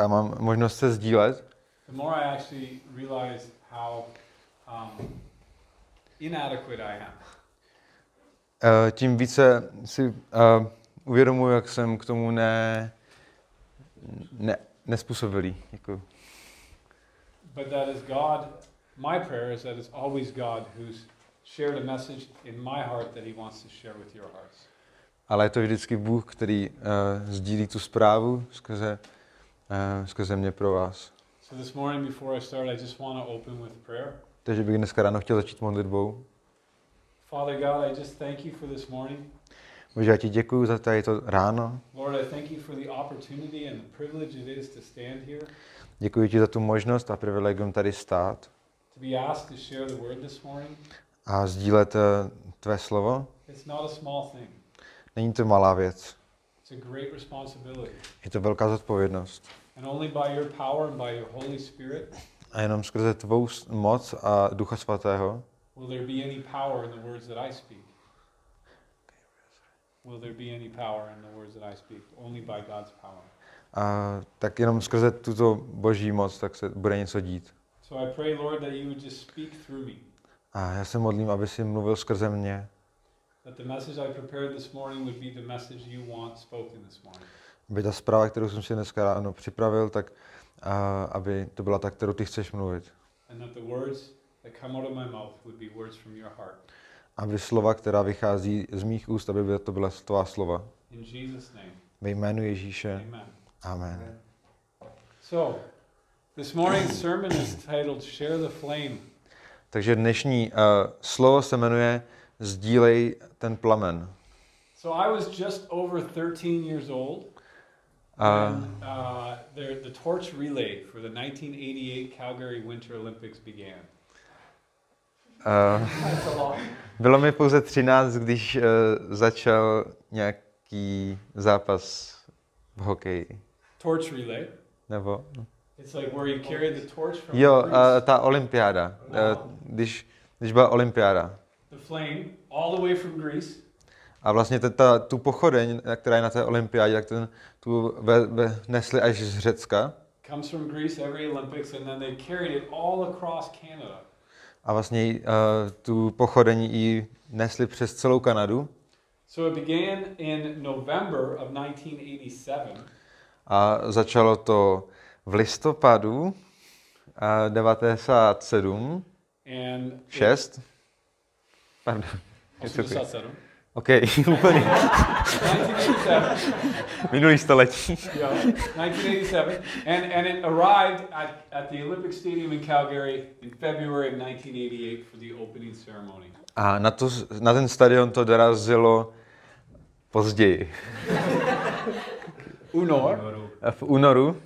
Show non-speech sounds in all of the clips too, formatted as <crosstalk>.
a mám možnost se sdílet, the more I actually realize how um, inadequate I am. eh, tím více si eh, uvědomuji, jak jsem k tomu ne, ne, nespůsobilý. Děkuji. But that is God, my prayer is that it's always God who's shared a message in my heart that he wants to share with your hearts. Ale je to vždycky Bůh, který uh, sdílí tu zprávu skrze, uh, skrze mě pro vás. So this morning before I start, I just want to open with prayer. Takže bych dneska ráno chtěl začít modlitbou. Father God, I just thank you for this morning. Bože, já ti děkuji za tady to ráno. Lord, I thank you for the opportunity and the privilege it is to stand here, Děkuji ti za tu možnost a privilegium tady stát to be asked to share the word this morning. a sdílet uh, tvé slovo. It's not a small thing. Není to malá věc, It's a great responsibility. je to velká zodpovědnost. And only by your power and by your Holy Spirit A jenom skrze tvou moc a Ducha Svatého will there be any power in the words that I speak. Will there be any power in the words that I speak? Only by God's power. a tak jenom skrze tuto boží moc tak se bude něco dít. So I pray, Lord, that you would just speak through me. A já se modlím, aby si mluvil skrze mě, That the message I prepared this morning would be the message you want spoken this morning. Aby ta zpráva, kterou jsem si dneska ráno připravil, tak a, aby to byla ta, kterou ty chceš mluvit. And that the words that come out of my mouth would be words from your heart. Aby slova, která vychází z mých úst, aby byla- to byla tvá slova. In Jesus' name, Ve jménu Ježíše. amen. Amen. So, this morning's sermon is titled Share the Flame. Takže dnešní uh, slovo se jmenuje Sdílej ten plamen. So, I was just over 13 years old When uh, the, the torch relay for the 1988 Calgary Winter Olympics began. uh, <laughs> bylo mi pouze 13, když uh, začal nějaký zápas v hokeji. Torch relay. Nebo? It's like where you carry the torch from Jo, Greece. uh, ta olympiáda. Uh, když, když byla olympiáda. the flame all the way from Greece A vlastně ta, ta, tu pochodeň, která je na té olympiádě, tak ten, tu ve, ve, nesli až z Řecka. comes from Greece every Olympics, and then they carried it all across Canada. A vlastně uh, tu pochodeň ji nesli přes celou Kanadu. So it began in November of 1987, A začalo to v listopadu uh, 97, and it- 6. Pardon. It's okay. 87. OK, <laughs> úplně 1987, minulý století. yeah, 1987, and, and it arrived at, at the Olympic Stadium in Calgary in February of 1988 for the opening ceremony. A na, to, na ten stadion to dorazilo později. Unor, V únoru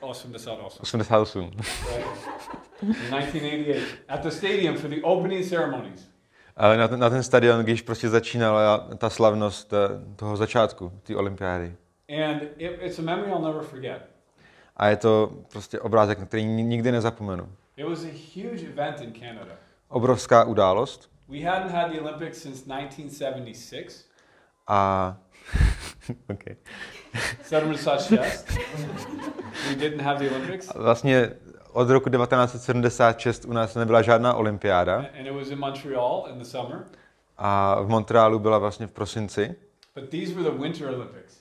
88, 88. right? in 1988, at the stadium for the opening ceremonies. Ale na ten, na ten stadion, když prostě začínala ta slavnost eh, toho začátku, té olympiády. And it, it's a memory I'll never forget. A je to prostě obrázek, na který ni- nikdy nezapomenu. It was a huge event in Canada. Obrovská událost We hadn't had the Olympics since 1976. a... <laughs> okay. Sedm such chest. We didn't have the Olympics. A Vlastně od roku 1976 u nás nebyla žádná olympiáda a v Montrealu byla vlastně v prosinci, But these were the Winter Olympics.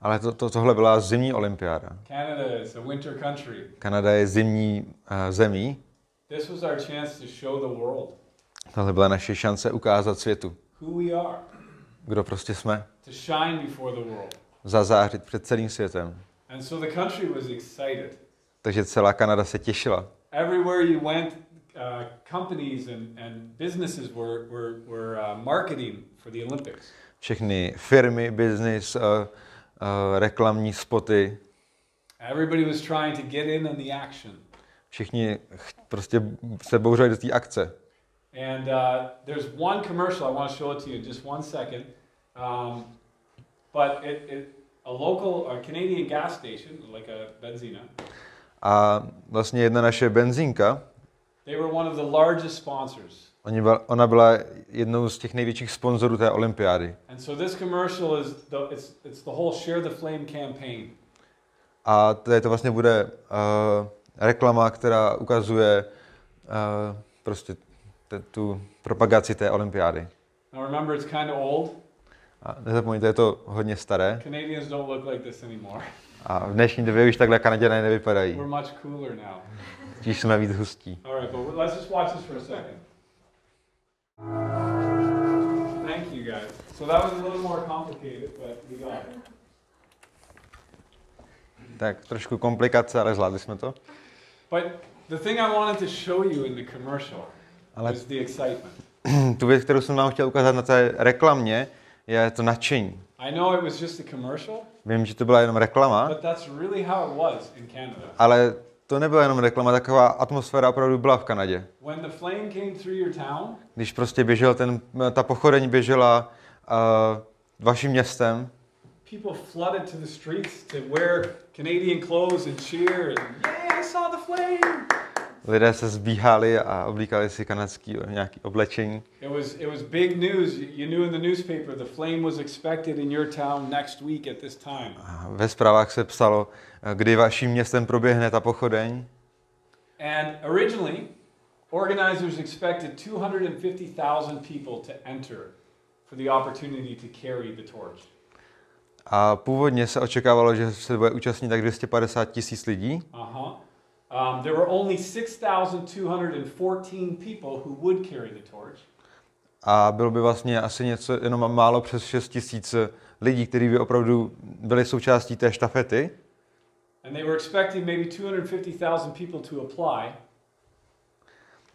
ale to, to, tohle byla zimní olympiáda. Canada is a winter country. Kanada je zimní uh, zemí, This was our chance to show the world tohle byla naše šance ukázat světu, who we are, kdo prostě jsme, to shine before the world. zazářit před celým světem. And so the country was excited. Takže celá Kanada se těšila. Everywhere you went, uh, companies and, and businesses were, were, were uh, marketing for the Olympics. Všechny firmy, biznis, uh, uh, reklamní spoty, Everybody was trying to get in on the action. všichni ch- prostě se bouřili do té akce. And uh, there's one commercial I want to show it to you in just one second. Um, but it, it, a local, a Canadian gas station, like a Benzina, A vlastně jedna naše benzínka, they were one of the largest sponsors. oni byla, ona byla jednou z těch největších sponzorů té olympiády. And so this commercial is the, it's, it's the whole Share the Flame campaign. A to, to vlastně bude uh, reklama, která ukazuje uh, prostě te, tu propagaci té olympiády. Now remember, it's kind of old. A nezapomeňte, je to hodně staré. Canadians don't look like this anymore. <laughs> A v dnešní době už takhle Kanaděné nevypadají. We're much cooler now. Tíž jsme víc hustí. All right, but let's just watch this for a second. Thank you, guys. So that was a little more complicated, but we got it. Tak trošku komplikace, ale zvládli jsme to. But the thing I wanted to show you in the commercial Ale was the excitement. <clears throat> tu věc, kterou jsem vám chtěl ukázat na té reklamě, je to nadšení. I know it was just a commercial, Vím, že to byla jenom reklama, but that's really how it was in Canada. ale to nebyla jenom reklama, taková atmosféra opravdu byla v Kanadě. When the flame came through your town, Když prostě běžel ten, ta pochodeň běžela uh, vaším městem, people flooded to the streets to wear Canadian clothes and cheer and, yeah, I saw the flame. Lidé se zbíhali a oblíkali si kanadský nějaký oblečení. It was, it was big news. You knew in the newspaper the flame was expected in your town next week at this time. A ve zprávách se psalo, kdy vaším městem proběhne ta pochodeň. And originally, organizers expected 250,000 people to enter for the opportunity to carry the torch. A původně se očekávalo, že se bude účastnit tak 250 tisíc lidí, Uh-huh. Um, there were only 6,214 people who would carry the torch. a bylo by vlastně asi něco jenom málo přes 6 tisíc lidí, kteří by opravdu byli součástí té štafety. And they were expecting maybe 250,000 people to apply.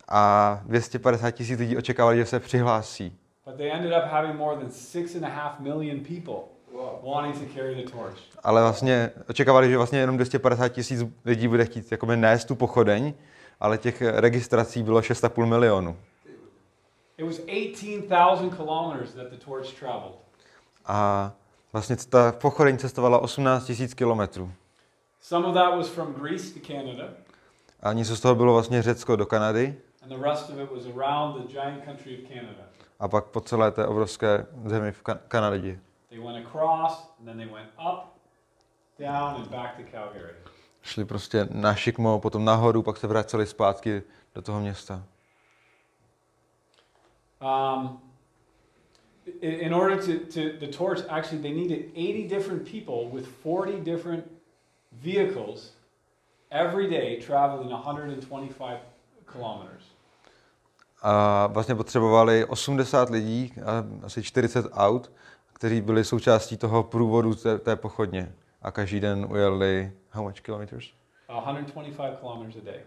A 250 tisíc lidí očekávali, že se přihlásí. But they ended up having more than six and a half million people Ale vlastně očekávali, že vlastně jenom 250 tisíc lidí bude chtít jakoby nést tu pochodeň, ale těch registrací bylo 6,5 milionů. It was 18,000 kilometers that the torch traveled. A vlastně ta pochodeň cestovala 18 tisíc kilometrů. Some of that was from Greece to Canada, A něco z toho bylo vlastně Řecko do Kanady and the rest of it was around the giant country of Canada. a pak po celé té obrovské zemi v kan- Kanadě. They went across, and then they went up, down, and back to Calgary. Šli prostě na Šikmo, potom nahoru, pak se vraceli zpátky do toho města. Um, in, order to, to the torch, actually, they needed 80 different people with 40 different vehicles every day traveling 125 kilometers. A vlastně potřebovali 80 lidí, a asi 40 aut, kteří byli součástí toho průvodu té, té pochodně. A každý den ujeli how much kilometers? 125 kilometers a day.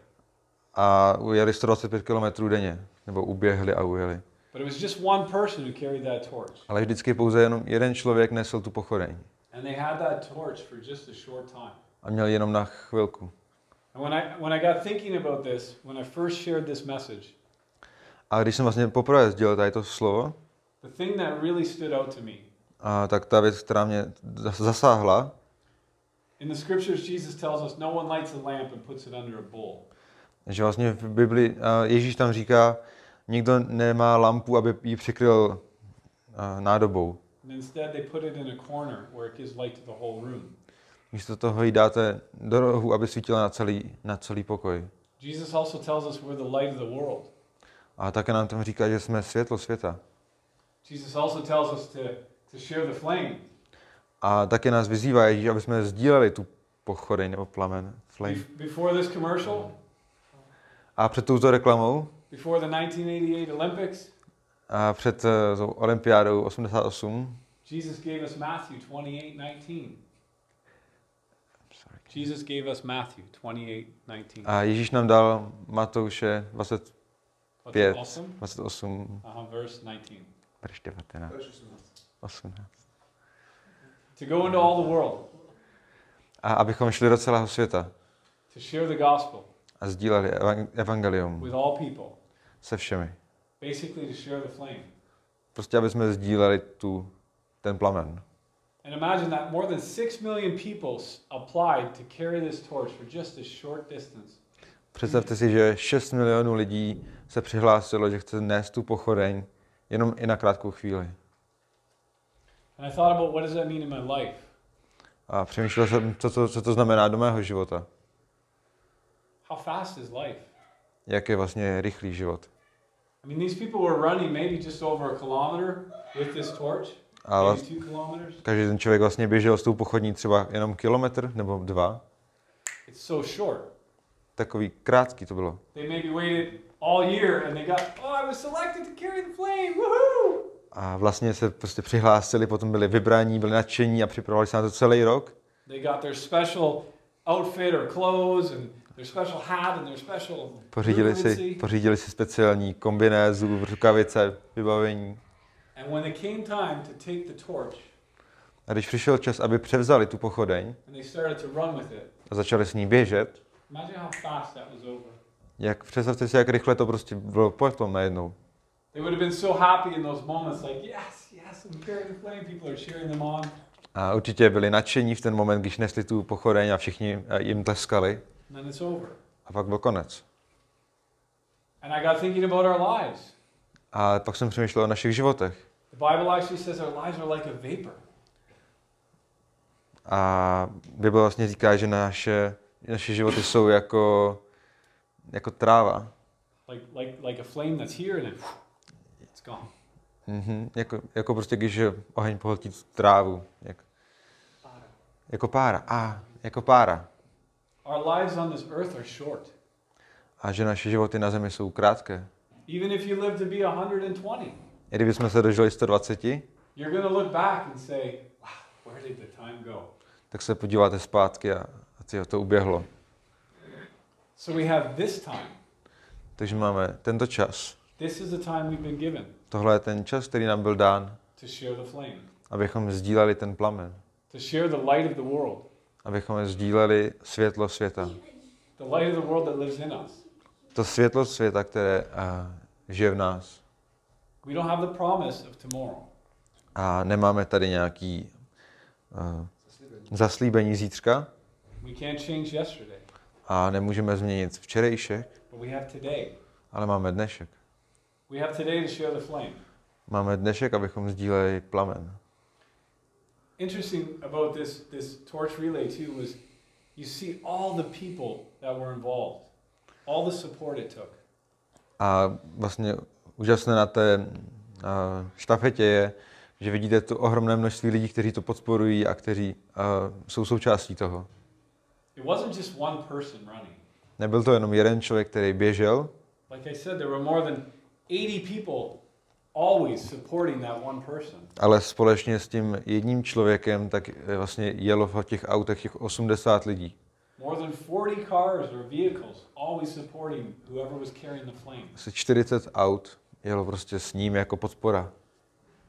A ujeli 125 kilometrů denně. Nebo uběhli a ujeli. But it was just one person who carried that torch. Ale vždycky pouze jenom jeden člověk nesl tu pochodeň. And they had that torch for just a short time. A měl jenom na chvilku. And when I, when I got thinking about this, when I first shared this message, A když jsem vlastně poprvé sdělil tady to slovo, the thing that really stood out to me a tak ta věc, která mě zas- zasáhla, in the scriptures, Jesus tells us no one lights a lamp and puts it under a bowl. že vlastně v Bibli Ježíš tam říká, nikdo nemá lampu, aby ji přikryl nádobou. Místo toho ji dáte do rohu, aby svítila na celý, na celý pokoj. Jesus also tells us we're the light of the world. A také nám tam říká, že jsme světlo světa. Jesus also tells us to, to share the flame. A také nás vyzývá Ježíš, aby jsme sdíleli tu pochodeň nebo plamen, flame. Bef- Before this commercial, A před touto reklamou, before the 1988 Olympics, a před tou olympiádou 88, Jesus gave us Matthew 28:19. sorry. Jesus gave us Matthew 28:19. a Ježíš nám dal Matouše 20, What's pět. awesome? 28, Uh-huh, verse 19. verš 19, 18. To go into all the world, A abychom šli do celého světa to share the gospel a sdíleli evang- evangelium with all people. se všemi. Basically, to share the flame. Prostě aby jsme sdíleli tu, ten plamen. And imagine that more than 6 million people applied to carry this torch for just a short distance. Představte si, že 6 milionů lidí se přihlásilo, že chce nést tu pochodeň jenom i na krátkou chvíli. And I thought about what does that mean in my life? A přemýšlel jsem, co to, co to znamená do mého života. How fast is life? Jak je vlastně rychlý život. I mean, these people were running maybe just over a kilometer with this torch, A každý ten člověk vlastně běžel s tou pochodní třeba jenom kilometr nebo dva. It's so short. Takový krátký to bylo. They maybe waited all year and they got, oh, I was selected to carry the flame, woohoo! A vlastně se prostě přihlásili, potom byli vybraní, byli nadšení a připravovali se na to celý rok. They got their special outfit or clothes and their special hat and their special Pořídili si, pořídili si speciální kombinézu, rukavice, vybavení. And when it came time to take the torch A když přišel čas, aby převzali tu pochodeň a začali s ní běžet, jak představte si, jak rychle to prostě bylo potom najednou. They would have been so happy in those moments, like, yes, yes, I'm carrying the flame. People are cheering them on. A určitě byli nadšení v ten moment, když nesli tu pochodeň a všichni eh, jim tleskali. And then it's over. A pak byl konec. And I got thinking about our lives. A pak jsem přemýšlel o našich životech. The Bible actually says our lives are like a vapor. A Bible vlastně říká, že naše, naše životy jsou jako, jako tráva. Like, like, like a flame that's here and then it's gone. Mhm. Jako, jako prostě, když oheň pohltí trávu. Jak, jako pára. A, jako pára. Our lives on this earth are short. A že naše životy na zemi jsou krátké. Even if you live to be 120, I kdybychom se dožili 120, you're going to look back and say, wow, where did the time go? tak se podíváte zpátky a, a tyjo, to uběhlo. So we have this time. Takže máme tento čas. This is the time we've been given Tohle je ten čas, který nám byl dán, to share the flame, abychom sdíleli ten plamen. to share the light of the world, Abychom sdíleli světlo světa. the light of the world that lives in us. To světlo světa, které uh, žije v nás. We don't have the promise of tomorrow. A nemáme tady nějaký uh, zaslíbení zítřka We can't change yesterday, a nemůžeme změnit včerejšek, but we have today. ale máme dnešek. We have today to share the flame. Máme dnešek, abychom sdíleli plamen. Interesting about this, this torch relay too was you see all the people that were involved, all the support it took. A vlastně úžasné na té uh, štafetě je, že vidíte to ohromné množství lidí, kteří to podporují a kteří uh, jsou součástí toho. It wasn't just one person running. Nebyl to jenom jeden člověk, který běžel, Like I said, there were more than 80 people always supporting that one person. ale společně s tím jedním člověkem tak eh, vlastně jelo v těch autech těch 80 lidí. More than 40 cars or vehicles always supporting whoever was carrying the flame. Asi 40 aut jelo prostě s ním jako podpora.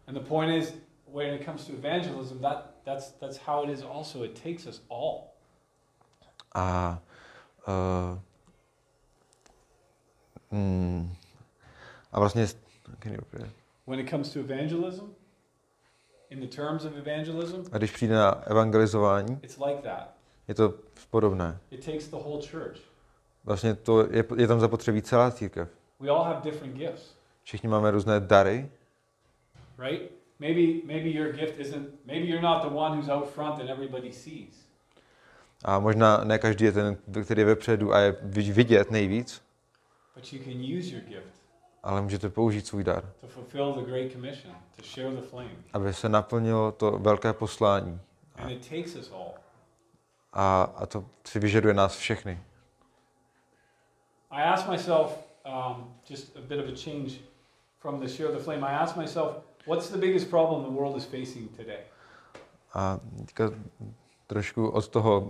And the point is, when it comes to evangelism, that, that's, that's how it is also. It takes us all. A, uh, mm, a vlastně? When it comes to evangelism, in the terms of evangelism, a když přijde na evangelizování, it's like that. je to podobné. It takes the whole church. Vlastně to je, je tam zapotřebí celá církev. We all have different gifts, Všichni máme různé dary right? Maybe, maybe your gift isn't, maybe you're not the one who's out front and everybody sees. a možná ne každý je ten, který je vepředu a je vi- vidět nejvíc, But you can use your gift ale můžete použít svůj dar, aby se naplnilo to velké poslání. A, a to si vyžaduje nás všechny. I asked myself, um, just a bit of a change from the share the flame, I asked myself, what's the biggest problem the world is facing today? A teďka trošku od toho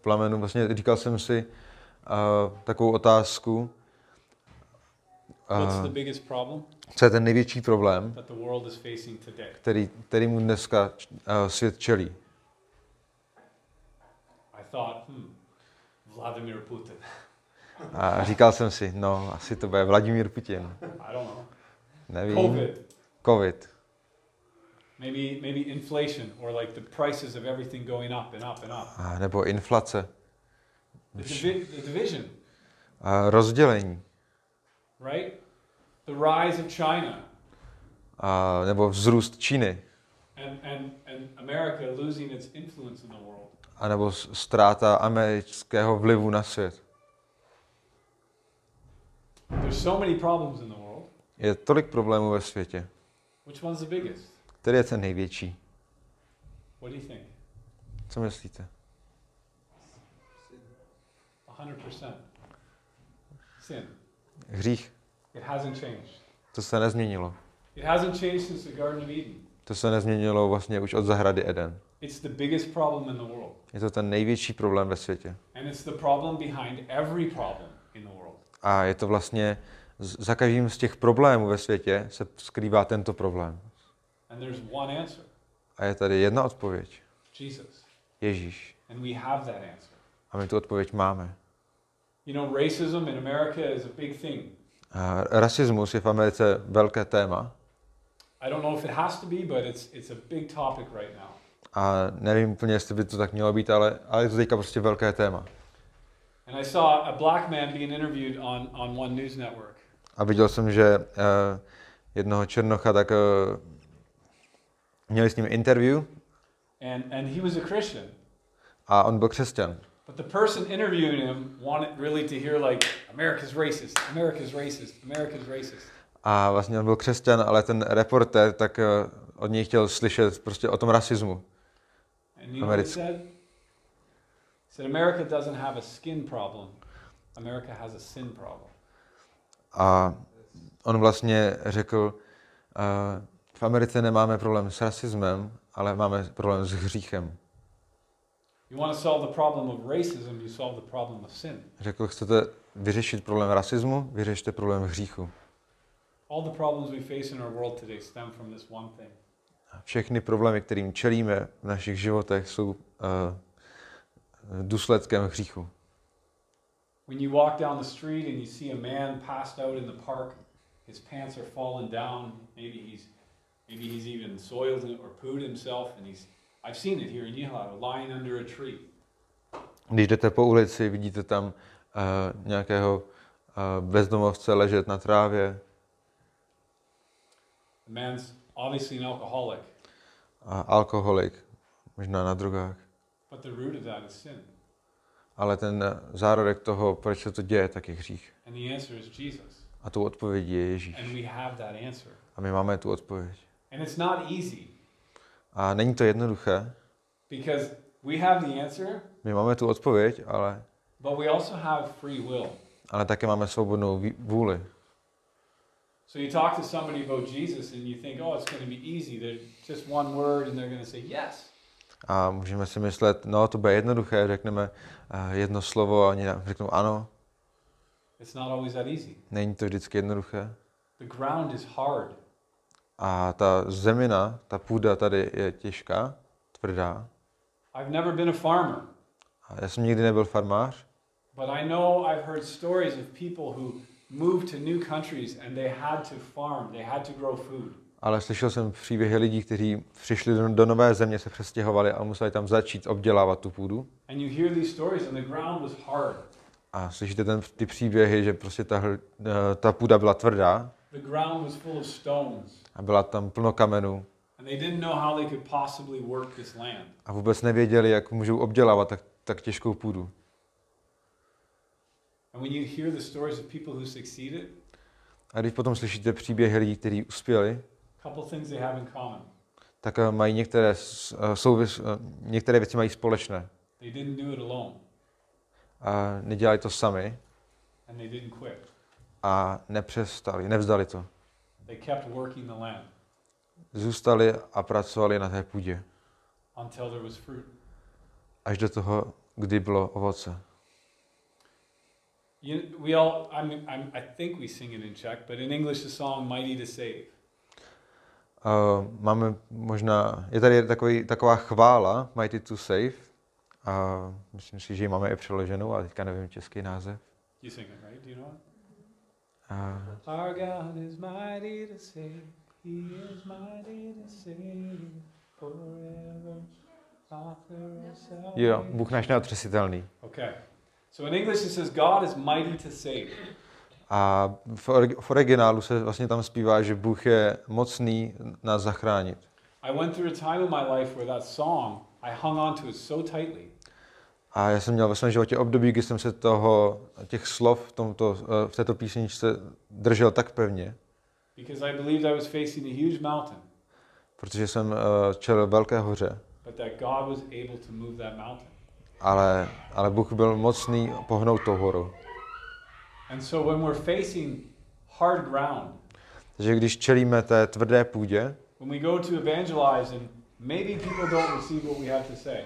plamenu, vlastně říkal jsem si uh, takovou otázku, What's uh, the biggest problem co je ten největší problém, který, který mu dneska uh, svět čelí. I thought, hmm, Vladimir Putin. A říkal jsem si, no, asi to bude Vladimír Putin. I don't know. Nevím. COVID. Covid. Maybe, maybe inflation or like the prices of everything going up and up and up. A nebo inflace. The, divi- the division, A rozdělení. Right? The rise of China A nebo vzrůst Číny. and, and, and America losing its influence in the world. A nebo ztráta amerického vlivu na svět. There's so many problems in the world. Je tolik problémů ve světě. Which one's the biggest? Který je ten největší? What do you think? Co myslíte? 100%. Sin. Hřích. To se nezměnilo. It hasn't changed since the Garden of Eden. To se nezměnilo vlastně už od zahrady Eden. It's the biggest problem in the world. Je to ten největší problém ve světě. And it's the problem behind every problem in the world. A je to vlastně, za každým z těch problémů ve světě se skrývá tento problém. And there's one answer A je tady jedna odpověď. Jesus. Ježíš. And we have that answer. A my tu odpověď máme. You know, racism in America is a big thing. A rasismus je v Americe velké téma. I don't know if it has to be, but it's, it's a big topic right now. A nevím úplně, jestli by to tak mělo být, ale, ale je to teďka prostě velké téma. And I saw a black man being interviewed on, on one news network. A viděl jsem, že uh, jednoho černocha, tak uh, měli s ním interview And, and he was a Christian. a on byl křesťan. But the person interviewing him wanted really to hear, like, America's racist, America's racist, America's racist. A vlastně on byl křesťan, ale ten reporter tak uh, od něj chtěl slyšet prostě o tom rasismu. And you know what he Americ- said? He said, America doesn't have a skin problem, America has a sin problem. A on vlastně řekl, uh, v Americe nemáme problém s rasismem, ale máme problém s hříchem. Řekl, chcete vyřešit problém rasismu, vyřešte problém hříchu. All the problems we face in our world today stem from this one thing. Všechny problémy, kterým čelíme v našich životech, jsou uh, důsledkem hříchu. When you walk down the street and you see a man passed out in the park, his pants are falling down, maybe he's maybe he's even soiled or pooed himself and he's I've seen it here in Yihao, lying under a tree. Když jdete po ulici, vidíte tam uh, nějakého uh, bezdomovce ležet na trávě, The man's obviously an alcoholic, a alkoholik, možná na drogách. but the root of that is sin. Ale ten eh, zárodek toho, proč se to děje, tak je hřích. And the answer is Jesus. A tou odpovědí je And Ježíš. we have that answer. A my máme tu odpověď. And it's not easy A není to jednoduché. because we have the answer, My máme tu odpověď, ale, but we also have free will. ale také máme svobodnou vůli. So you talk to somebody about Jesus and you think, oh, it's going to be easy. There's just one word and they're going to say yes. A můžeme si myslet, no to bude jednoduché, řekneme uh, jedno slovo a oni řeknou ano. It's not always that easy. Není to vždycky jednoduché. The ground is hard. A ta zemina, ta půda tady je těžká, tvrdá. I've never been a farmer, A já jsem nikdy nebyl farmář, but I know I've heard stories of people who moved to new countries and they had to farm, they had to grow food. ale slyšel jsem příběhy lidí, kteří přišli do, do nové země, se přestěhovali a museli tam začít obdělávat tu půdu. And you hear these stories and the ground was hard. A slyšíte ten, ty příběhy, že prostě ta, eh, ta půda byla tvrdá The ground was full of stones a byla tam plno kamenů a vůbec nevěděli, jak můžou obdělávat tak, tak těžkou půdu. A když potom slyšíte příběhy lidí, kteří uspěli, tak eh, mají některé, eh, souvis, eh, některé věci mají společné. A nedělali to sami a nepřestali, nevzdali to. They kept working the land Zůstali a pracovali na té půdě. until there was fruit. Až do toho, kdy bylo ovoce. You, we all, I mean, I'm, I think we sing it in Czech, but in English the song Mighty to Save. Uh, máme možná, je tady takový, taková chvála, Mighty to Save. A myslím si, že ji máme i přeloženou, ale teďka nevím český název. You sing it, right? Do you know it? Our God is mighty to save. He is mighty to save forever. Jo, Bůh náš neotřesitelný. Okay. So in English it says God is mighty to save. A v, v originálu se vlastně tam zpívá, že Bůh je mocný nás zachránit. I went through a time in my life where that song, I hung on to it so tightly. A já jsem měl ve svém životě období, kdy jsem se toho, těch slov v, tomto, eh, v této písničce držel tak pevně, because I believed I was facing a huge mountain, protože jsem eh, čelil velké hoře, but that God was able to move that mountain. ale, ale Bůh byl mocný pohnout tou horou. And so when we're facing hard ground, Takže když čelíme té tvrdé půdě, when we go to evangelize and maybe people don't receive what we have to say,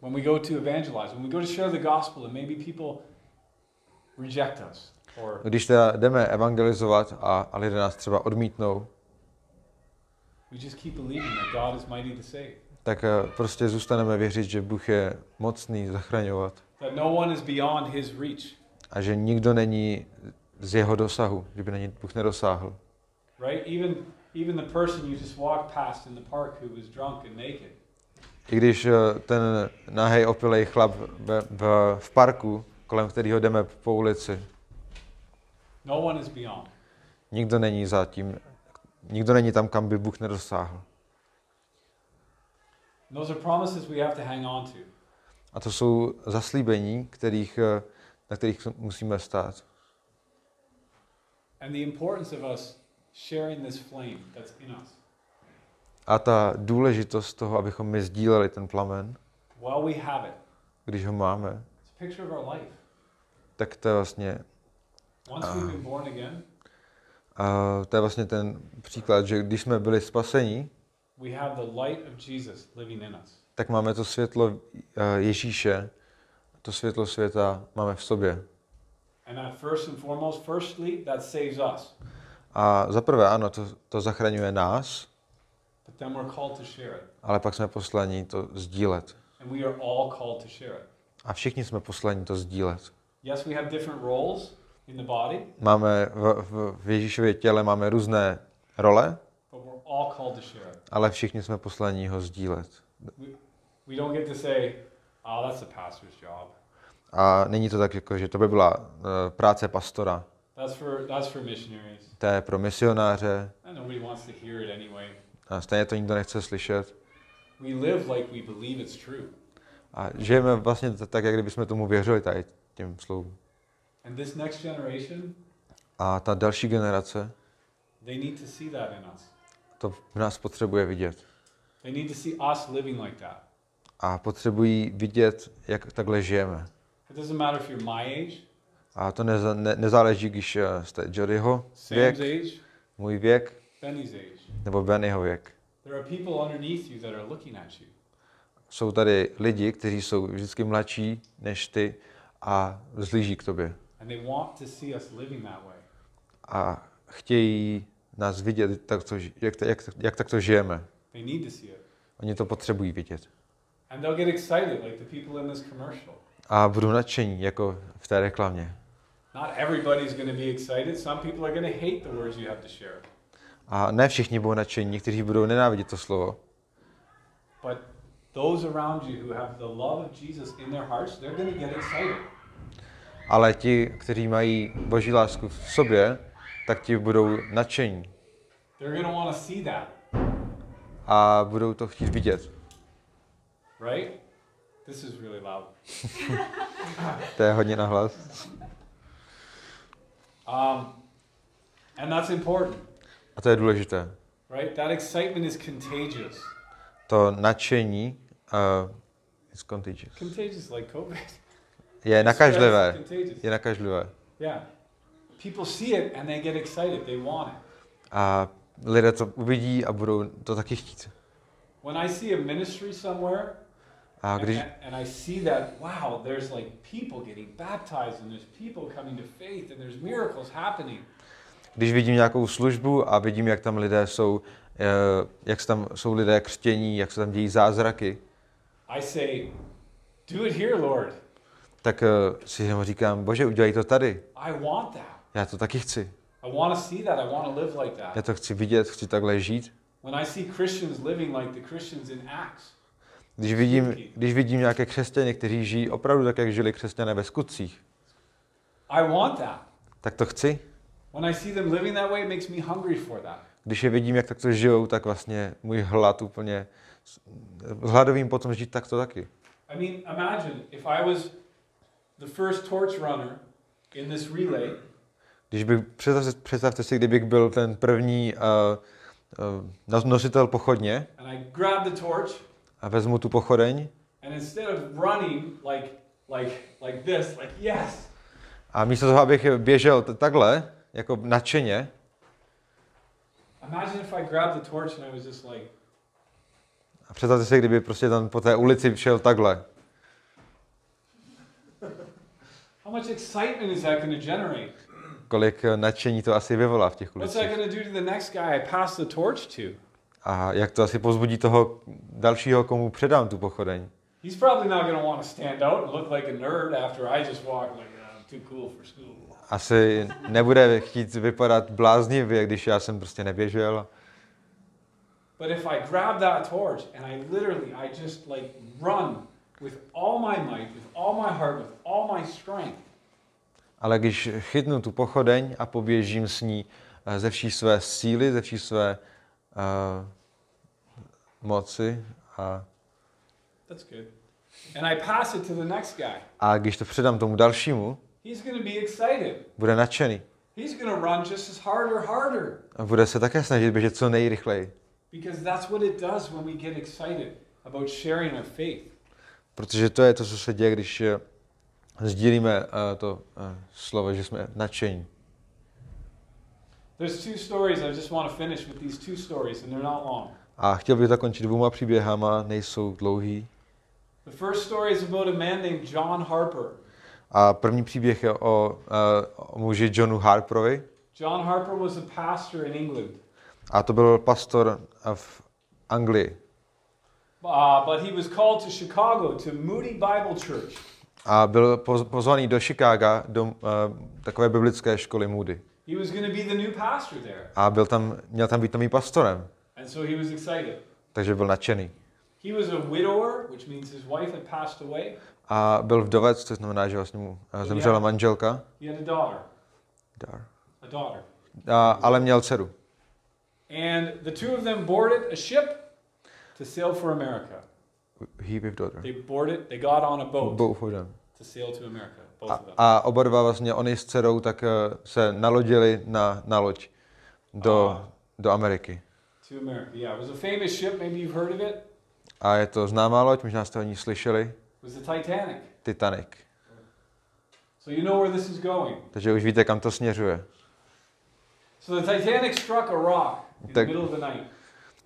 when we go to evangelize, when we go to share the gospel and maybe people reject us or když teda jdeme evangelizovat a, a lidé nás třeba odmítnou, we just keep believing that God is mighty to save, tak eh, prostě zůstaneme věřit, že Bůh je mocný zachraňovat. That no one is beyond his reach, a že nikdo není z jeho dosahu, že by na něj Bůh nedosáhl. right? Even even the person you just walked past in the park who was drunk and naked, I když eh, ten nahej opilej chlap v, v, parku, kolem kterého jdeme po ulici, no one is beyond. nikdo není za tím, nikdo není tam, kam by Bůh nedosáhl. Those are promises we have to hang on to. A to jsou zaslíbení, kterých, eh, na kterých musíme stát. And the importance of us sharing this flame that's in us. A ta důležitost toho, abychom my sdíleli ten plamen, While we have it, když ho máme, it's a picture of our life. tak to je vlastně, Once we've been born again, uh, to je vlastně ten příklad, že když jsme byli spasení, we have the light of Jesus living in us. tak máme to světlo uh, Ježíše, to světlo světa máme v sobě. And that first and foremost, firstly, that saves us. A za prvé, ano, to, to zachraňuje nás, ale pak jsme poslaní to sdílet. And we are all called to share it. A všichni jsme poslaní to sdílet. Yes, we have different roles in the body, Máme v, v, v Ježíšově těle máme různé role, but we're all called to share it. ale všichni jsme poslaní ho sdílet. We don't get to say, oh, that's the pastor's job. A není to tak, jako, že to by byla uh, práce pastora. That's for, that's for missionaries. To je pro misionáře, A stejně to nikdo nechce slyšet. We live like we believe it's true. A žijeme vlastně tak, jak kdybychom tomu věřili tady těm slovům. And this next generation, A ta další generace they need to see that in us. to v nás potřebuje vidět. They need to see us living like that. A potřebují vidět, jak takhle žijeme. It doesn't matter if you're my age, A to neza, ne, nezáleží, když eh, jste Jodyho věk, age, můj věk, Nebo Bennyho věk. There are people underneath you that are looking at you. Jsou tady lidi, kteří jsou vždycky mladší než ty a vzlíží k tobě. And they want to see us living that way. A chtějí nás vidět, tak to, jak, jak, jak tak to žijeme. They need to see it. Oni to potřebují vidět. And they'll get excited, like the people in this commercial. A budou nadšení, jako v té reklamě. Not everybody's going to be excited. Some people are going to hate the words you have to share. A ne všichni budou nadšení, někteří budou nenávidět to slovo. But those around you who have the love of Jesus in their hearts, they're going to get excited. Ale ti, kteří mají boží lásku v sobě, tak ti budou nadšení. They're going to want to see that, A budou to chtít vidět. right? This is really loud. To je hodně nahlas. Um, and that's important, A to je důležité. right? That excitement is contagious. To nadšení uh, is contagious. Contagious like COVID. je <laughs> nakažlivé. Je nakažlivé. Yeah. People see it and they get excited. They want it. A lidé to uvidí a budou to taky chtít. When I see a ministry somewhere A and, když, and I see that, wow, there's like people getting baptized and there's people coming to faith and there's miracles happening. Když vidím nějakou službu a vidím, jak tam lidé jsou, eh, jak tam jsou lidé křtění, jak se tam dějí zázraky, I say, do it here, Lord. tak eh, si jenom říkám, bože, udělej to tady. I want that. Já to taky chci. I want to see that. I want to live like Já that. to chci vidět, chci takhle žít. When I see Christians living like the Christians in Acts, Když vidím, když vidím nějaké křesťany, kteří žijí opravdu tak, jak žili křesťané ve skutcích, I want that. tak to chci. When I see them living that way, it makes me hungry for that. když je vidím, jak takto žijou, tak vlastně můj hlad úplně, hladovým potom žít takto taky. I mean, imagine if I was the first torch runner in this relay Když bych, představte, představte si, kdybych byl ten první uh, uh, nositel pochodně and I grab the torch a vezmu tu pochodeň and instead of running like like like this, like yes, a místo toho, abych běžel t- takhle, jako nadšeně, a představte si, kdyby prostě tam po té ulici šel takhle. how much excitement is that going to generate? Kolik eh, nadšení to asi vyvolá v těch What's that ulicích. going to do to the next guy I pass the torch to? A jak to asi pozbudí toho dalšího, komu předám tu pochodeň. He's probably not going to want to stand out and look like a nerd after I just walk like "Ah, I'm too cool for school. Asi nebude chtít vypadat bláznivě, když já jsem prostě neběžel. But if I grab that torch and I literally, I just like run with all my might, with all my heart, with all my strength, Ale když chytnu tu pochodeň a poběžím s ní eh, ze vší své síly, ze vší své uh, moci a, that's good. And I pass it to the next guy. a když to předám tomu dalšímu, He's going to be excited. bude nadšený. He's going to run just as hard or harder A bude se také snažit běžet co nejrychleji. because that's what it does when we get excited about sharing our faith. Protože to je to, co se děje, když eh, sdílíme uh, to uh, slovo, že jsme nadšení. There's two stories I just want to finish with these two stories, and they're not long. A chtěl bych zakončit dvouma příběhama, nejsou dlouhý. The first story is about a man named John Harper. A první příběh je o, uh, o muži Johnu Harperovi. John Harper was a pastor in England, A to byl pastor eh, v Anglii. uh, but he was called to Chicago to Moody Bible Church. A byl poz- pozvaný do Chicaga, do uh, takové biblické školy Moody. He was going to be the new pastor there, A byl tam, měl tam být novým pastorem, and so he was excited. takže byl nadšený. He was a widower, which means his wife had passed away. A byl vdovec, což znamená, že vlastně mu eh, zemřela manželka, Dar. a daughter. a, ale měl dceru. And the two of them boarded a ship to sail for America. He with daughter. They boarded, they got on a boat Both of them. to sail to America, both A, of them. a oba dva vlastně, oni s dcerou, tak eh, se nalodili na, na loď do, do Ameriky. To America, yeah. It was a famous ship, maybe you've heard of it. A je to známá loď, možná jste o ní slyšeli, was the Titanic. Titanic. So you know where this is going. Takže už víte, kam to směřuje. So the Titanic struck a rock in the Tak- middle of the night.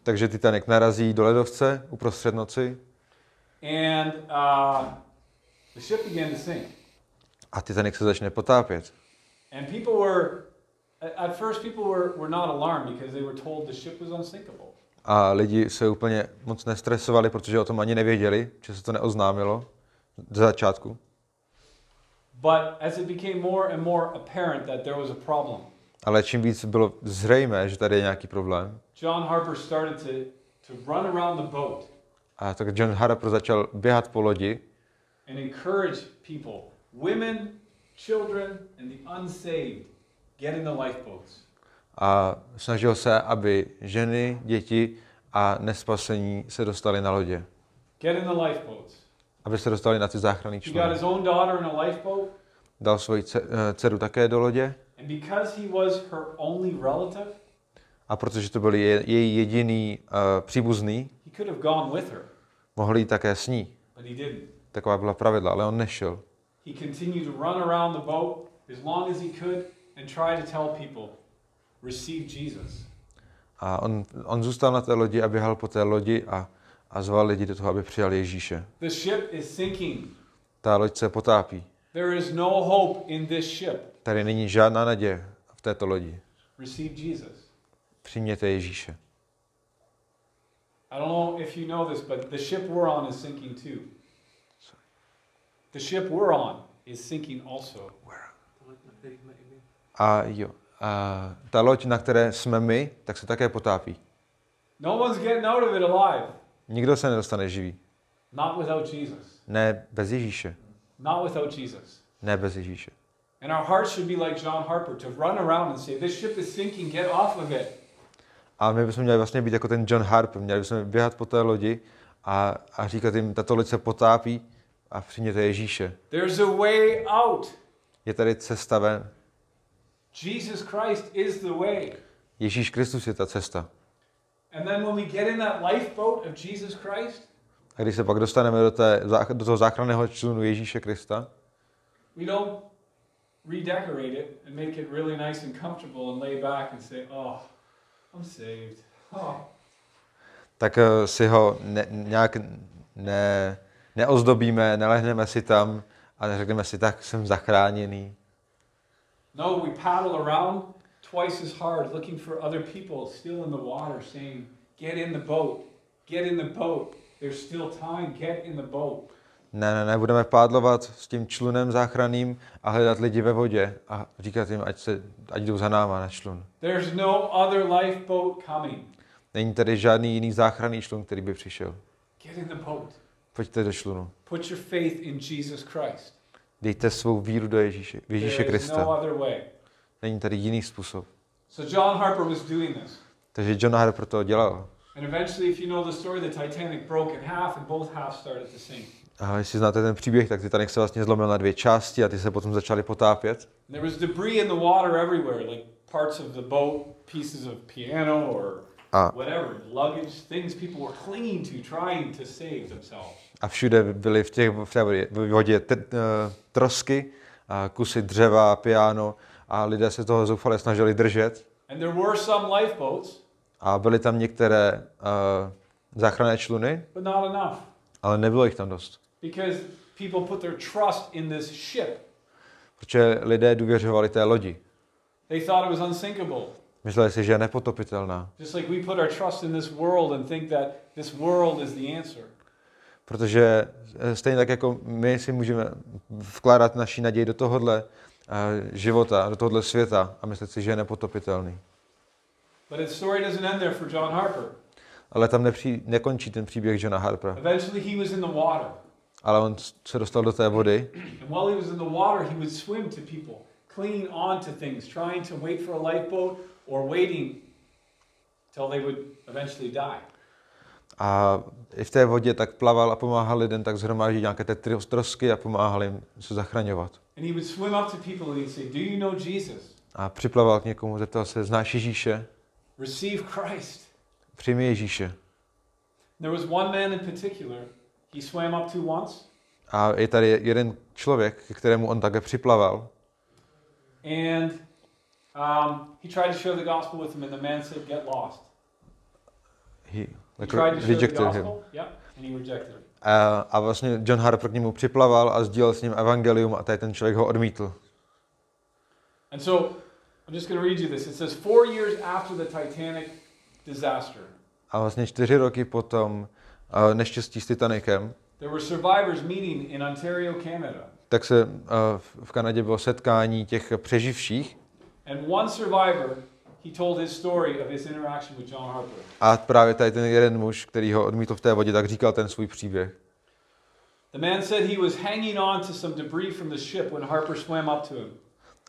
Takže Titanic narazí do ledovce uprostřed noci And uh, the ship began to sink. a Titanic se začne potápět. And people were, at first, people were, were not alarmed because they were told the ship was unsinkable. A lidi se úplně moc nestresovali, protože o tom ani nevěděli, že se to neoznámilo ze začátku. But as it became more and more apparent that there was a problem, Ale čím víc bylo zřejmé, že tady je nějaký problém, John Harper started to, to run around the boat a tak John Harper začal běhat po lodi and encourage people, women, children, and the unsaved, get in the lifeboats. A snažil se, aby ženy, děti a nespasení se dostali na lodě. Get in the lifeboats. Aby se dostali na ty záchranné čluny. Dal svoji eh, dceru také do lodě and because he was her only relative, a protože to byl je, její jediný uh, příbuzný, he could have gone with her, mohl jít také s ní. but he didn't. Taková byla pravidla, ale on nešel. He continued to run around the boat as long as he could and try to tell people, receive Jesus. A on, on zůstal na té lodi a běhal po té lodi a, a zval lidi do toho, aby přijali Ježíše. The ship is sinking. Ta loď se potápí. There is no hope in this ship. Tady není žádná naděje v této lodi. Receive Jesus. Přijměte Ježíše. I don't know if you know this, but the ship we're on is sinking too. The ship we're on is sinking also. A jo, a ta loď, na které jsme my, tak se také potápí. No one's getting out of it alive. Nikdo se nedostane živý. Not without Jesus. Ne bez Ježíše. Not without Jesus. Ne bez Ježíše. And our hearts should be like John Harper to run around and say, This ship is sinking, get off of it. A my bychom měli vlastně být jako ten John Harper, měli bychom běhat po té lodi a, a říkat jim, tato loď se potápí a přijměte Ježíše. There's a way out. Je tady cesta ven. Jesus Christ is the way. Ježíš Kristus je ta cesta. And then when we get in that lifeboat of Jesus Christ, A když se pak dostaneme do, té, do toho záchranného člunu Ježíše Krista, we don't redecorate it and make it really nice and comfortable and lay back and say, oh, I'm saved. Oh. tak eh, si ho ne, nějak ne, neozdobíme, nelehneme si tam a neřekneme si, tak jsem zachráněný. No, we paddle around twice as hard looking for other people still in the water saying, get in the boat, get in the boat. There's still time, get in the boat. Ne, ne, ne, budeme pádlovat s tím člunem záchranným a hledat lidi ve vodě a říkat jim, ať, se, ať jdou za náma na člun. There's no other lifeboat coming. Není tady žádný jiný záchranný člun, který by přišel. Get in the boat. Pojďte do člunu. Put your faith in Jesus Christ. Dejte svou víru do Ježíše, v Ježíše no Krista. Není tady jiný způsob. So John Harper was doing this. Takže John Harper to dělal. And eventually, if you know the story, the Titanic broke in half and both halves started to sink. A jestli znáte ten příběh, tak Titanic se vlastně zlomil na dvě části a ty se potom začaly potápět. There was debris in the water everywhere, like parts of the boat, pieces of piano or A, whatever, luggage, things people were clinging to, trying to save themselves. A všude byly v, těch, v té vodě, v vodě t, uh, trosky, a kusy dřeva, piano a lidé se toho zoufale snažili držet. And there were some lifeboats, A byly tam některé uh, záchranné čluny, but not enough ale nebylo jich tam dost. because people put their trust in this ship. Protože lidé důvěřovali té lodi. They thought it was unsinkable. Mysleli si, že je nepotopitelná. Just like we put our trust in this world and think that this world is the answer. Protože eh, stejně tak jako my si můžeme vkládat naši naději do tohohle eh, života, do tohohle světa a myslet si, že je nepotopitelný. But the story doesn't end there for John Harper. Ale tam nepří, nekončí ten příběh Johna Harpera. Eventually, he was in the water. Ale on se dostal do té vody And while he was in the water, he would swim to people, clinging on to things, trying to wait for a lifeboat or waiting till they would eventually die. A i v té vodě tak plaval a pomáhal lidem tak zhromáždit nějaké ty tros- trosky a pomáhal jim se zachraňovat. A připlaval k někomu, zeptal se, znáš Ježíše? Receive Christ. Přijmi Ježíše. There was one man in particular he swam up to once, A je tady jeden člověk, ke kterému on také připlaval and um, he tried to share the gospel with him, and the man said, Get lost. He like, share the rejected him. yeah, and he rejected him. A, a vlastně John Harper k němu připlaval a sdílel s ním evangelium a tady ten člověk ho odmítl. And so I'm just going to read you this. It says, Four years after the Titanic disaster, A vlastně čtyři roky potom uh, neštěstí s Titanicem, there were survivors meeting in Ontario, Canada. tak se uh, v Kanadě bylo setkání těch přeživších And one survivor, a právě tady ten jeden muž, který ho odmítl v té vodě, tak říkal ten svůj příběh. The man said he was hanging on to some debris from the ship when Harper swam up to him.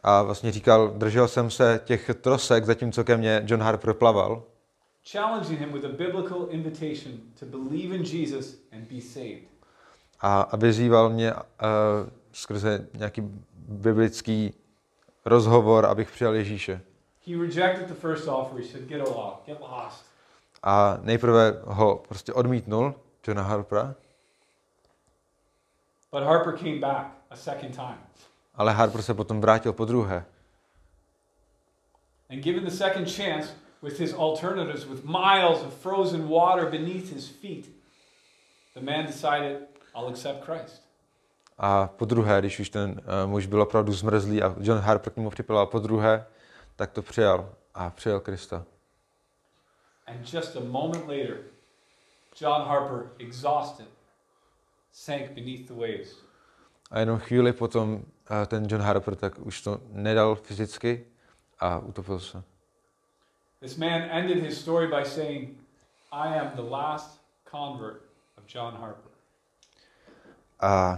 A vlastně říkal, držel jsem se těch trosek, zatímco ke mně John Harper plaval challenging him with a biblical invitation to believe in Jesus and be saved. a, a vyzýval mě uh, skrze nějaký biblický rozhovor, abych přijal Ježíše. He rejected the first offer. He said, "Get lost, get lost." A nejprve ho prostě odmítnul, Johna Harpera, But Harper came back a second time. ale Harper se potom vrátil po druhé. And given the second chance, with his alternatives, with miles of frozen water beneath his feet, the man decided, I'll accept Christ. A po druhé, když už ten uh, muž byl opravdu zmrzlý a John Harper k němu připilal po druhé, tak to přijal a přijal Krista. And just a moment later, John Harper, exhausted, sank beneath the waves. A jenom chvíli potom uh, ten John Harper tak už to nedal fyzicky a utopil se. This man ended his story by saying, I am the last convert of John Harper. A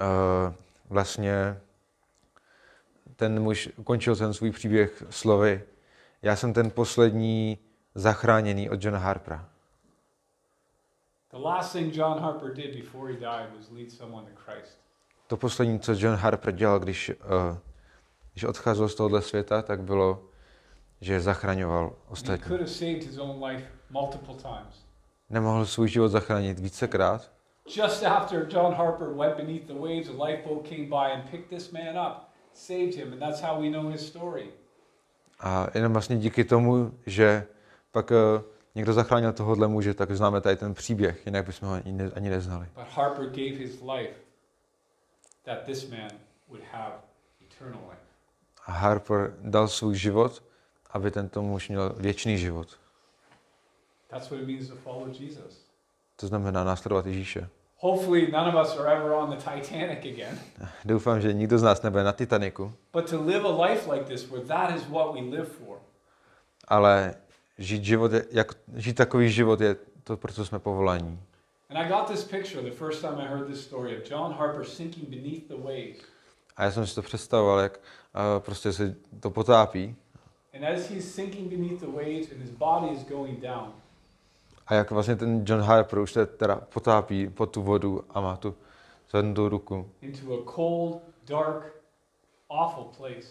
uh, vlastně ten muž ukončil ten svůj příběh slovy. Já jsem ten poslední zachráněný od Johna Harpera. The last thing John Harper did before he died was lead someone to Christ. To poslední, co John Harper dělal, když, uh, když odcházel z tohohle světa, tak bylo, že zachraňoval ostatní. Nemohl svůj život zachránit vícekrát, Just after John Harper went beneath the waves, a lifeboat came by and picked this man up, saved him, and that's how we know his story. A jenom vlastně díky tomu, že pak uh, někdo zachránil tohohle muže, tak známe tady ten příběh, jinak bychom ho ani, ne, ani neznali. But Harper gave his life that this man would have eternal life. A Harper dal svůj život, aby tento muž měl věčný život. That's what it means to follow Jesus. To znamená následovat Ježíše. Hopefully, none of us are ever on the Titanic again. <laughs> Doufám, že nikdo z nás nebude na Titaniku, But to live a life like this, where that is what we live for, ale žít, život, je- jak, žít takový život je to, pro co jsme povolaní. And I got this picture the first time I heard this story of John Harper sinking beneath the waves. A já jsem si to představoval, jak uh, prostě se to potápí And as he's sinking beneath the waves and his body is going down, a jak vlastně ten John Harper už se teda potápí pod tu vodu a má tu zvednutou ruku into a cold, dark, awful place,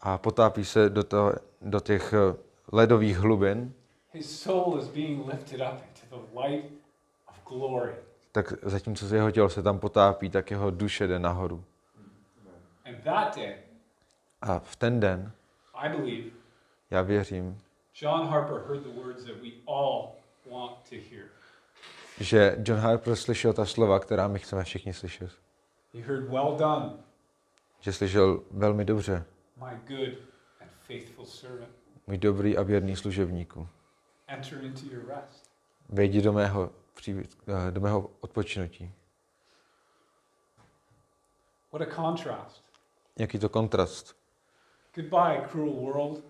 a potápí se do, toho, do těch eh, ledových hlubin, his soul is being lifted up into the light of glory. tak zatímco jeho tělo se tam potápí, tak jeho duše jde nahoru. And that day, A v ten den, I believe, já věřím, John Harper heard the words that we all. Že John Harper slyšel ta slova, která my chceme všichni slyšet. He heard, Well done, Že slyšel velmi dobře, my good and faithful servant. můj dobrý a věrný služebníku. Enter into your rest. Vejdi do mého, eh, do mého odpočinutí. What a contrast. Jaký to kontrast Goodbye, cruel world.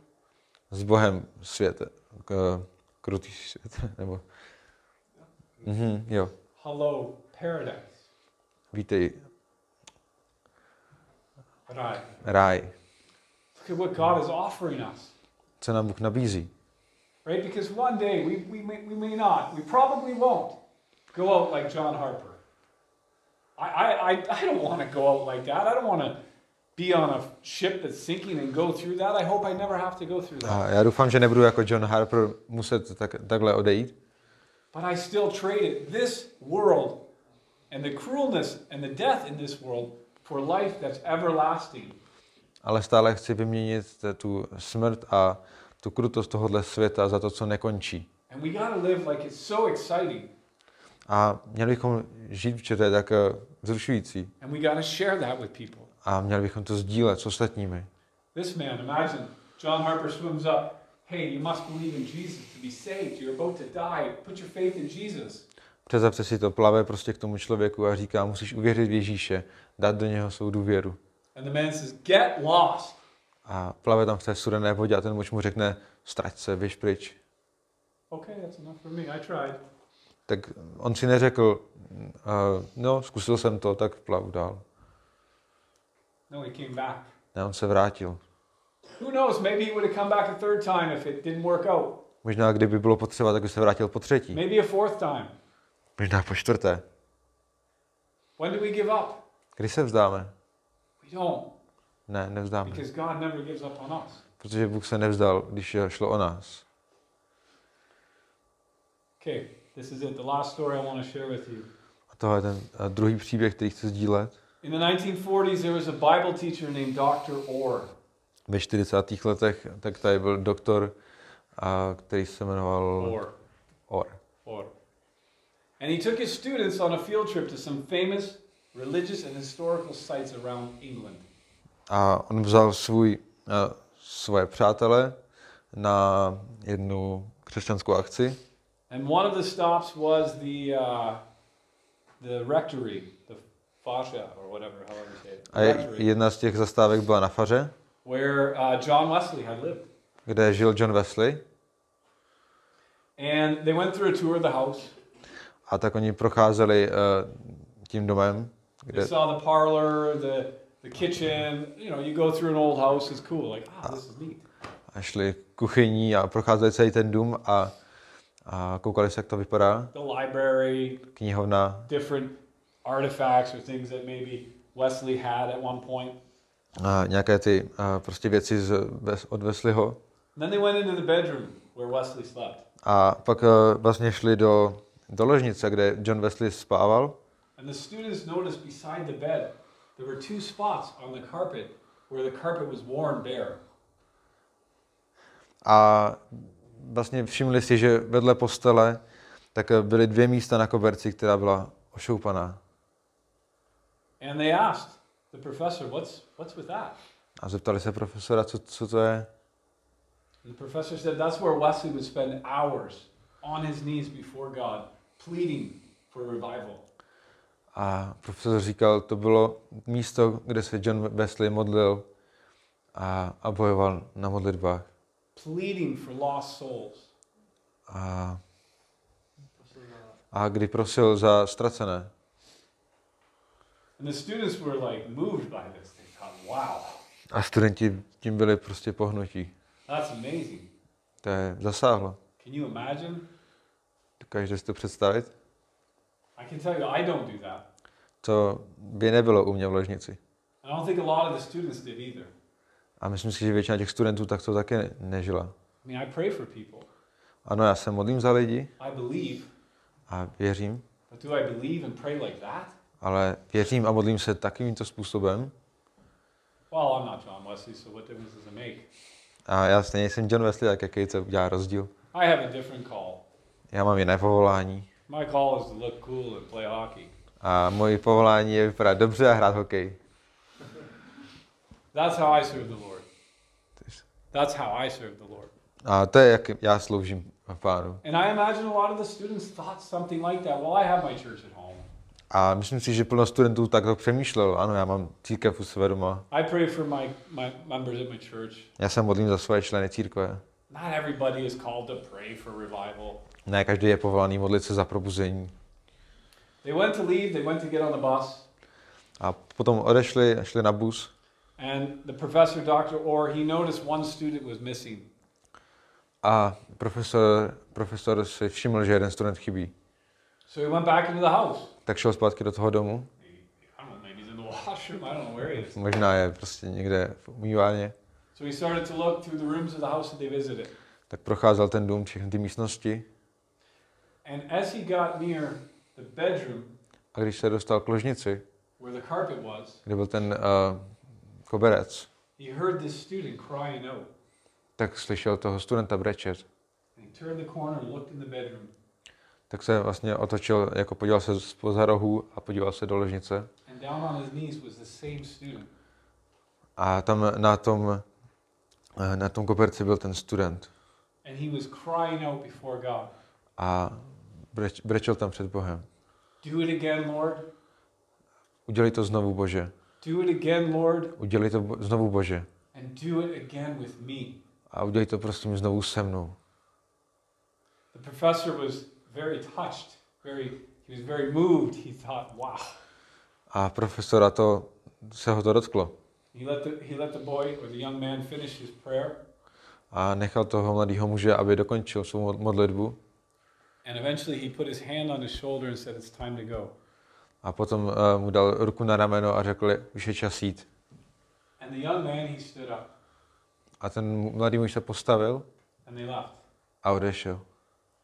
s Bohem svět, k, krutý <laughs> nebo... Mhm, jo, Hello, paradise. vítej, Right. ráj. Look at what God is offering us. Co nám Bůh nabízí. Right? Because one day we, we, may, we may not, we probably won't go out like John Harper. I, I, I, I don't want to go out like that. I don't want to be on a ship that's sinking and go through that. I hope I never have to go through that. A já doufám, že nebudu jako John Harper muset tak, takhle odejít, But I still traded this world and the cruelness and the death in this world for life that's everlasting. ale stále chci vyměnit tu smrt a tu krutost tohohle světa za to, co nekončí. And we got to live like it's so exciting. A měli bychom žít, že to je tak eh, vzrušující. And we got to share that with people. A měli bychom to sdílet s ostatními. This man, imagine John Harper swims up. Hey, you must believe in Jesus to be saved. You're about to die. Put your faith in Jesus. Představte si to, plave prostě k tomu člověku a říká, musíš uvěřit v Ježíše, dát do něho svou důvěru. And the man says, Get lost. A plave tam v té studené vodě a ten muž mu řekne, strať se, běž pryč. Okay, that's enough for me. I tried. Tak on si neřekl, uh, no, zkusil jsem to, tak plavu dál. No, he came back. Ne, on se vrátil. Who knows? Maybe he would have come back a third time if it didn't work out. Možná, kdyby bylo potřeba, tak by se vrátil po třetí. Maybe a fourth time. Možná po čtvrté. When do we give up? Kdy se vzdáme? We don't, Ne, nevzdáme. because God never gives up on us. Protože Bůh se nevzdal, když šlo o nás. Okay, this is it. The last story I want to share with you. A tohle je ten uh, druhý příběh, který chci sdílet. In the 1940s, there was a Bible teacher named Dr. Orr. Ve 40. letech tak tady byl doktor, a, který se jmenoval Orr. Orr. Orr. And he took his students on a field trip to some famous religious and historical sites around England. A on vzal svůj, uh, svoje přátele na jednu křesťanskou akci. And one of the stops was the, uh, the rectory, the fascia, or whatever, however you say it. A jedna z těch zastávek byla na faře, where uh, John Wesley had lived. kde žil John Wesley. And they went through a tour of the house. A tak oni procházeli uh, tím domem, They kde, saw the parlor, the, the kitchen. You know, you go through an old house, it's cool. Like, ah, this is neat. a šli kuchyní a procházeli celý ten dům a, a koukali se, jak to vypadá. The library, Knihovna, different artifacts or things that maybe Wesley had at one point. a nějaké ty a prostě věci z, Wes- od Wesleyho. Then they went into the bedroom where Wesley slept. A pak a, vlastně šli do, do ložnice, kde John Wesley spával. And the students noticed beside the bed there were two spots on the carpet where the carpet was worn bare. A vlastně všimli si, že vedle postele tak eh, byly dvě místa na koberci, která byla ošoupaná. And they asked the professor, What's, what's with that? A zeptali se profesora, co, co to je. And the professor said that's where Wesley would spend hours on his knees before God, pleading for revival. A profesor říkal, to bylo místo, kde se John Wesley modlil a, a bojoval na modlitbách. pleading for lost souls. A, a kdy prosil za ztracené. And the students were like moved by this. They thought, wow, A studenti tím byli prostě pohnutí. that's amazing. To je zasáhlo. Can you imagine? Dokážete si to představit? I can tell you, I don't do that. To by nebylo u mě v ložnici. I don't think a lot of the students did either. A myslím si, že většina těch studentů tak to také nežila. I mean, I pray for people. Ano, já se modlím za lidi I believe, a věřím, but do I believe and pray like that? Ale věřím a modlím se takovýmto způsobem. Well, I'm not John Wesley, so what difference does it make? A já stejně jsem John Wesley, tak jaký to udělá rozdíl. I have a different call. Já mám jiné povolání My call is to look cool and play hockey. a moje povolání je vypadat dobře a hrát hokej. That's how I serve the Lord. That's how I serve the Lord. A to je, jak já sloužím pánu. And I imagine a lot of the students thought something like that. Well, I have my church at home. A myslím si, že plno studentů takto přemýšlelo. Ano, já mám církev u sebe doma. I pray for my, my members at my church. Já se modlím za svoje členy církve. Not everybody is called to pray for revival. Ne každý je povolaný modlit se za probuzení. They went to leave, they went to get on the bus, A potom odešli šli na bus. and the professor, Dr. Orr, he noticed one student was missing. A profesor, profesor si všiml, že jeden student chybí. So he went back into the house. Tak šel zpátky do toho domu. <laughs> Možná je prostě někde v umývárně. Tak procházel ten dům, všechny ty místnosti. A když se dostal k ložnici, kde byl ten uh, koberec, tak slyšel toho studenta brečet. Tak se vlastně otočil, jako podíval se spoza rohu a podíval se do ložnice. A tam na tom, eh, na tom koberci byl ten student. A breč, brečel tam před Bohem. Do it again, Lord. Udělej to znovu, Bože. Do it again, Lord. Udělej to znovu, Bože. And do it again with me. A udělej to prosím znovu se mnou. The professor was very touched, very he was very moved. He thought, wow. A profesora to, se ho to dotklo. He let the he let the boy or the young man finish his prayer. A nechal toho mladého muže, aby dokončil svou mod- modlitbu. And eventually he put his hand on his shoulder and said, It's time to go. A potom uh, mu dal ruku na rameno a řekl, už je čas jít. And the young man, he stood up A ten mladý muž se postavil and they left. a odešel.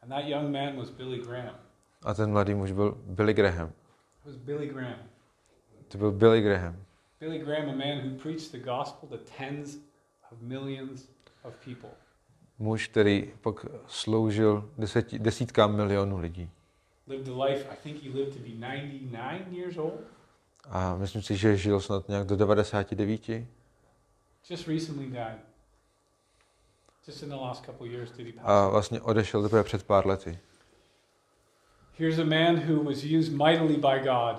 And that young man was Billy Graham. A ten mladý muž byl Billy Graham. It was Billy Graham. To byl Billy Graham. Billy Graham, a man who preached the gospel to tens of millions of people. Muž, který pak sloužil deseti, desítkám milionů lidí. Lived a life, I think he lived to be 99 years old. A myslím si, že žil snad nějak do 99. Just recently died. Just in the last couple of years did he pass. A vlastně odešel teprve před pár lety. Here's a man who was used mightily by God.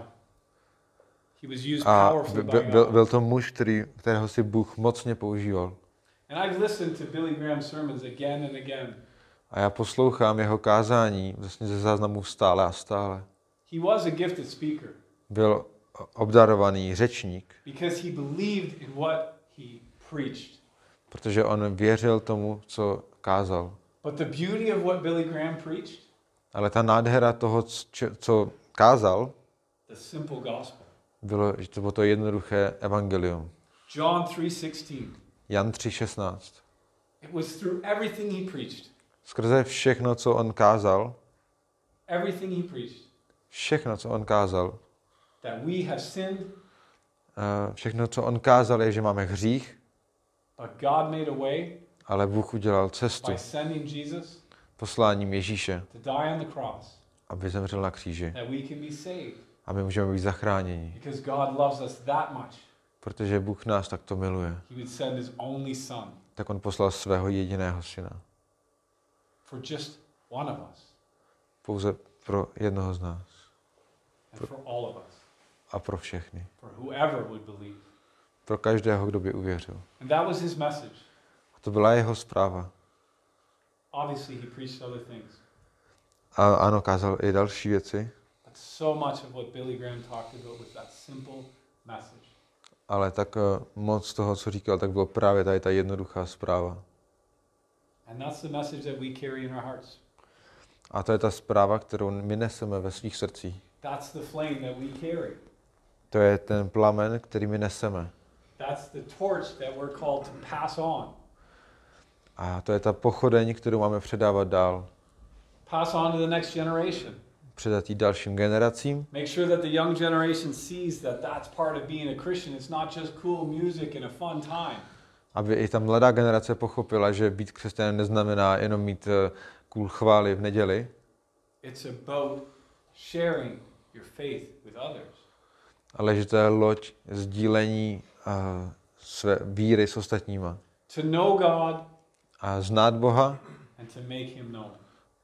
He was used A powerfully by- by byl, byl to muž, který, kterého si Bůh mocně používal. And I've listened to Billy Graham's sermons again and again. A já poslouchám jeho kázání vlastně ze záznamů stále a stále. He was a gifted speaker Byl obdarovaný řečník, because he believed in what he preached. Protože on věřil tomu, co kázal. But the beauty of what Billy Graham preached, Ale ta nádhera toho, co, kázal, the simple gospel. bylo, že to bylo to jednoduché evangelium. John 3:16. Jan 3.16. It was through everything he preached. Skrze všechno, co on kázal, Everything he preached. všechno, co on kázal, That we have sinned, eh, všechno, co on kázal, je, že máme hřích, but God made a way ale Bůh udělal cestu by sending Jesus posláním Ježíše, to die on the cross aby zemřel na kříži. that we can be saved A my můžeme být zachráněni, because God loves us that much. protože Bůh nás takto miluje. He would send his only son Tak on poslal svého jediného syna. for just one of us Pouze pro jednoho z nás and for all of us, a pro všechny. for whoever would believe. Pro každého, kdo by uvěřil. And that was his message. A to byla jeho zpráva. Obviously, he preached other things, A ano, kázal i další věci, but so much of what Billy Graham talked about was that simple message. ale tak eh, moc toho, co říkal, tak bylo právě tady ta jednoduchá zpráva. And that's the message that we carry in our hearts. A to je ta zpráva, kterou my neseme ve svých srdcích. That's the flame that we carry. To je ten plamen, který my neseme. That's the torch that we're called to pass on. A to je ta pochodeň, kterou máme předávat dál. Pass on to the next generation. Předat ji dalším generacím, Make sure that the young generation sees that that's part of being a Christian. It's not just cool music and a fun time. aby i ta mladá generace pochopila, že být křesťanem neznamená jenom mít eh, cool chvály v neděli, It's about sharing your faith with others. ale že to je loď sdílení své víry s ostatníma. To know God A znát Boha and to make him known.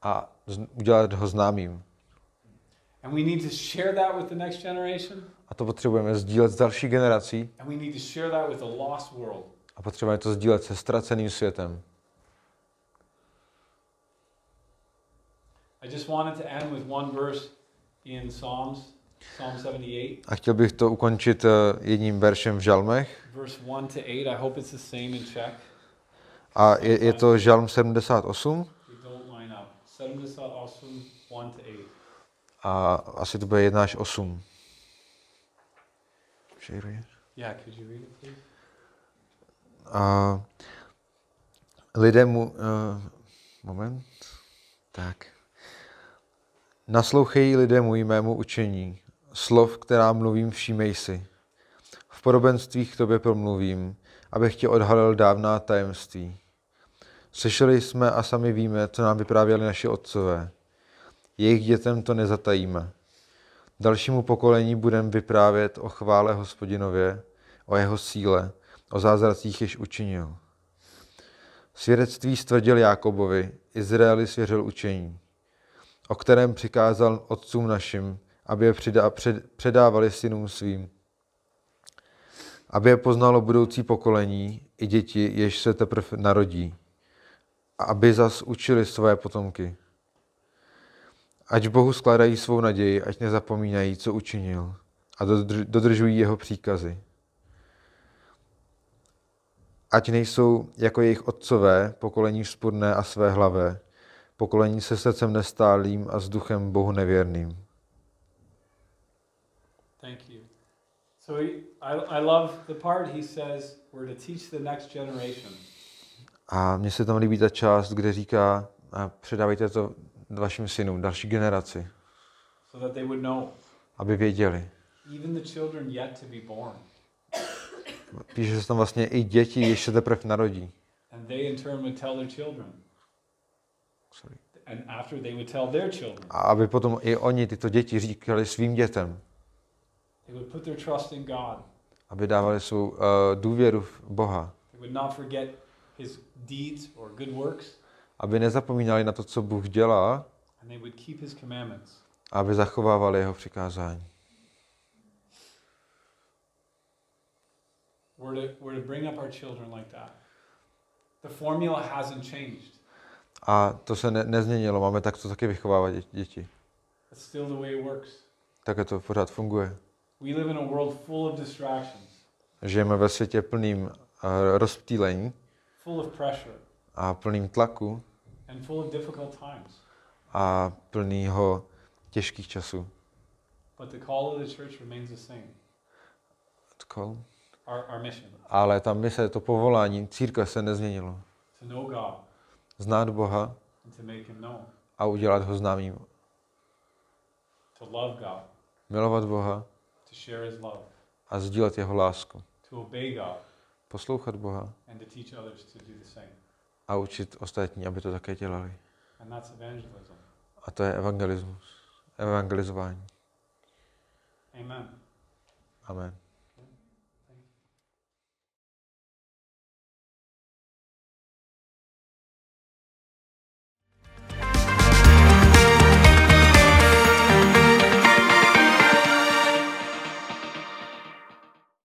a z- udělat ho známým. And we need to share that with the next generation, A to potřebujeme sdílet s další generací and we need to share that with the lost world. a potřebujeme to sdílet se ztraceným světem. I just wanted to end with one verse in Psalms, Psalm 78, A chtěl bych to ukončit eh, jedním veršem v žalmech. verse 1 to 8. I hope it's the same in Czech. A je, je to žalm 78 We don't line up. 78, 1 to 8. a asi to bude 1 až 8. Share it. Yeah, could you read it, please? A lidé mu... Uh, moment. Tak. Naslouchej lidé můj mému učení. Slov, která mluvím, všímej si. V podobenstvích k tobě promluvím, abych tě odhalil dávná tajemství. Slyšeli jsme a sami víme, co nám vyprávěli naši otcové. Jejich dětem to nezatajíme. Dalšímu pokolení budeme vyprávět o chvále hospodinově, o jeho síle, o zázracích již učinil. Svědectví stvrdil Jákobovi, Izraeli svěřil učení, o kterém přikázal otcům našim, aby je předávali synům svým, aby je poznalo budoucí pokolení i děti, jež se teprve narodí, a aby zas učili své potomky. Ať Bohu skládají svou naději, ať nezapomínají, co učinil, a dodrž- dodržují jeho příkazy. Ať nejsou jako jejich otcové, pokolení vzpurné a své hlavé, pokolení se srdcem nestálým a s duchem Bohu nevěrným. Thank you. So he, I, I love the part he says we're to teach the next generation. A mně se tam líbí ta část, kde říká, a předávejte to vašim synům, další generaci, so that they would know, aby věděli. even the children yet to be born. Píše se tam vlastně i děti, jež se teprve narodí. And they in turn would tell their children. Sorry. And after they would tell their children. A aby potom i oni, tyto děti, říkali svým dětem, aby dávali svou uh, důvěru v Boha, They would not forget his deeds or good works. aby nezapomínali na to, co Bůh dělá, And they would keep his commandments. a aby zachovávali jeho přikázání. We're to, we're to bring up our children like that. The formula hasn't changed. A to se ne, nezměnilo, máme takto taky vychovávat dě- děti. It's still the way it works. Také to pořád funguje. We live in a world full of distractions, Žijeme ve světě plným uh, rozptýlení, full of pressure, a plným tlaku and full of difficult times. a plnýho těžkých časů. But the call of the church remains the same Call. our, our mission Ale ta mise, to povolání církve se nezměnilo. to know God Znát Boha and to make Him known, a udělat ho známým. to love God, Milovat Boha to share His love, a sdílet jeho lásku. to obey God, Poslouchat Boha and to teach others to do the same. a učit ostatní, aby to také dělali. And that's evangelism. A to je evangelismus. Evangelizování. Amen. Amen.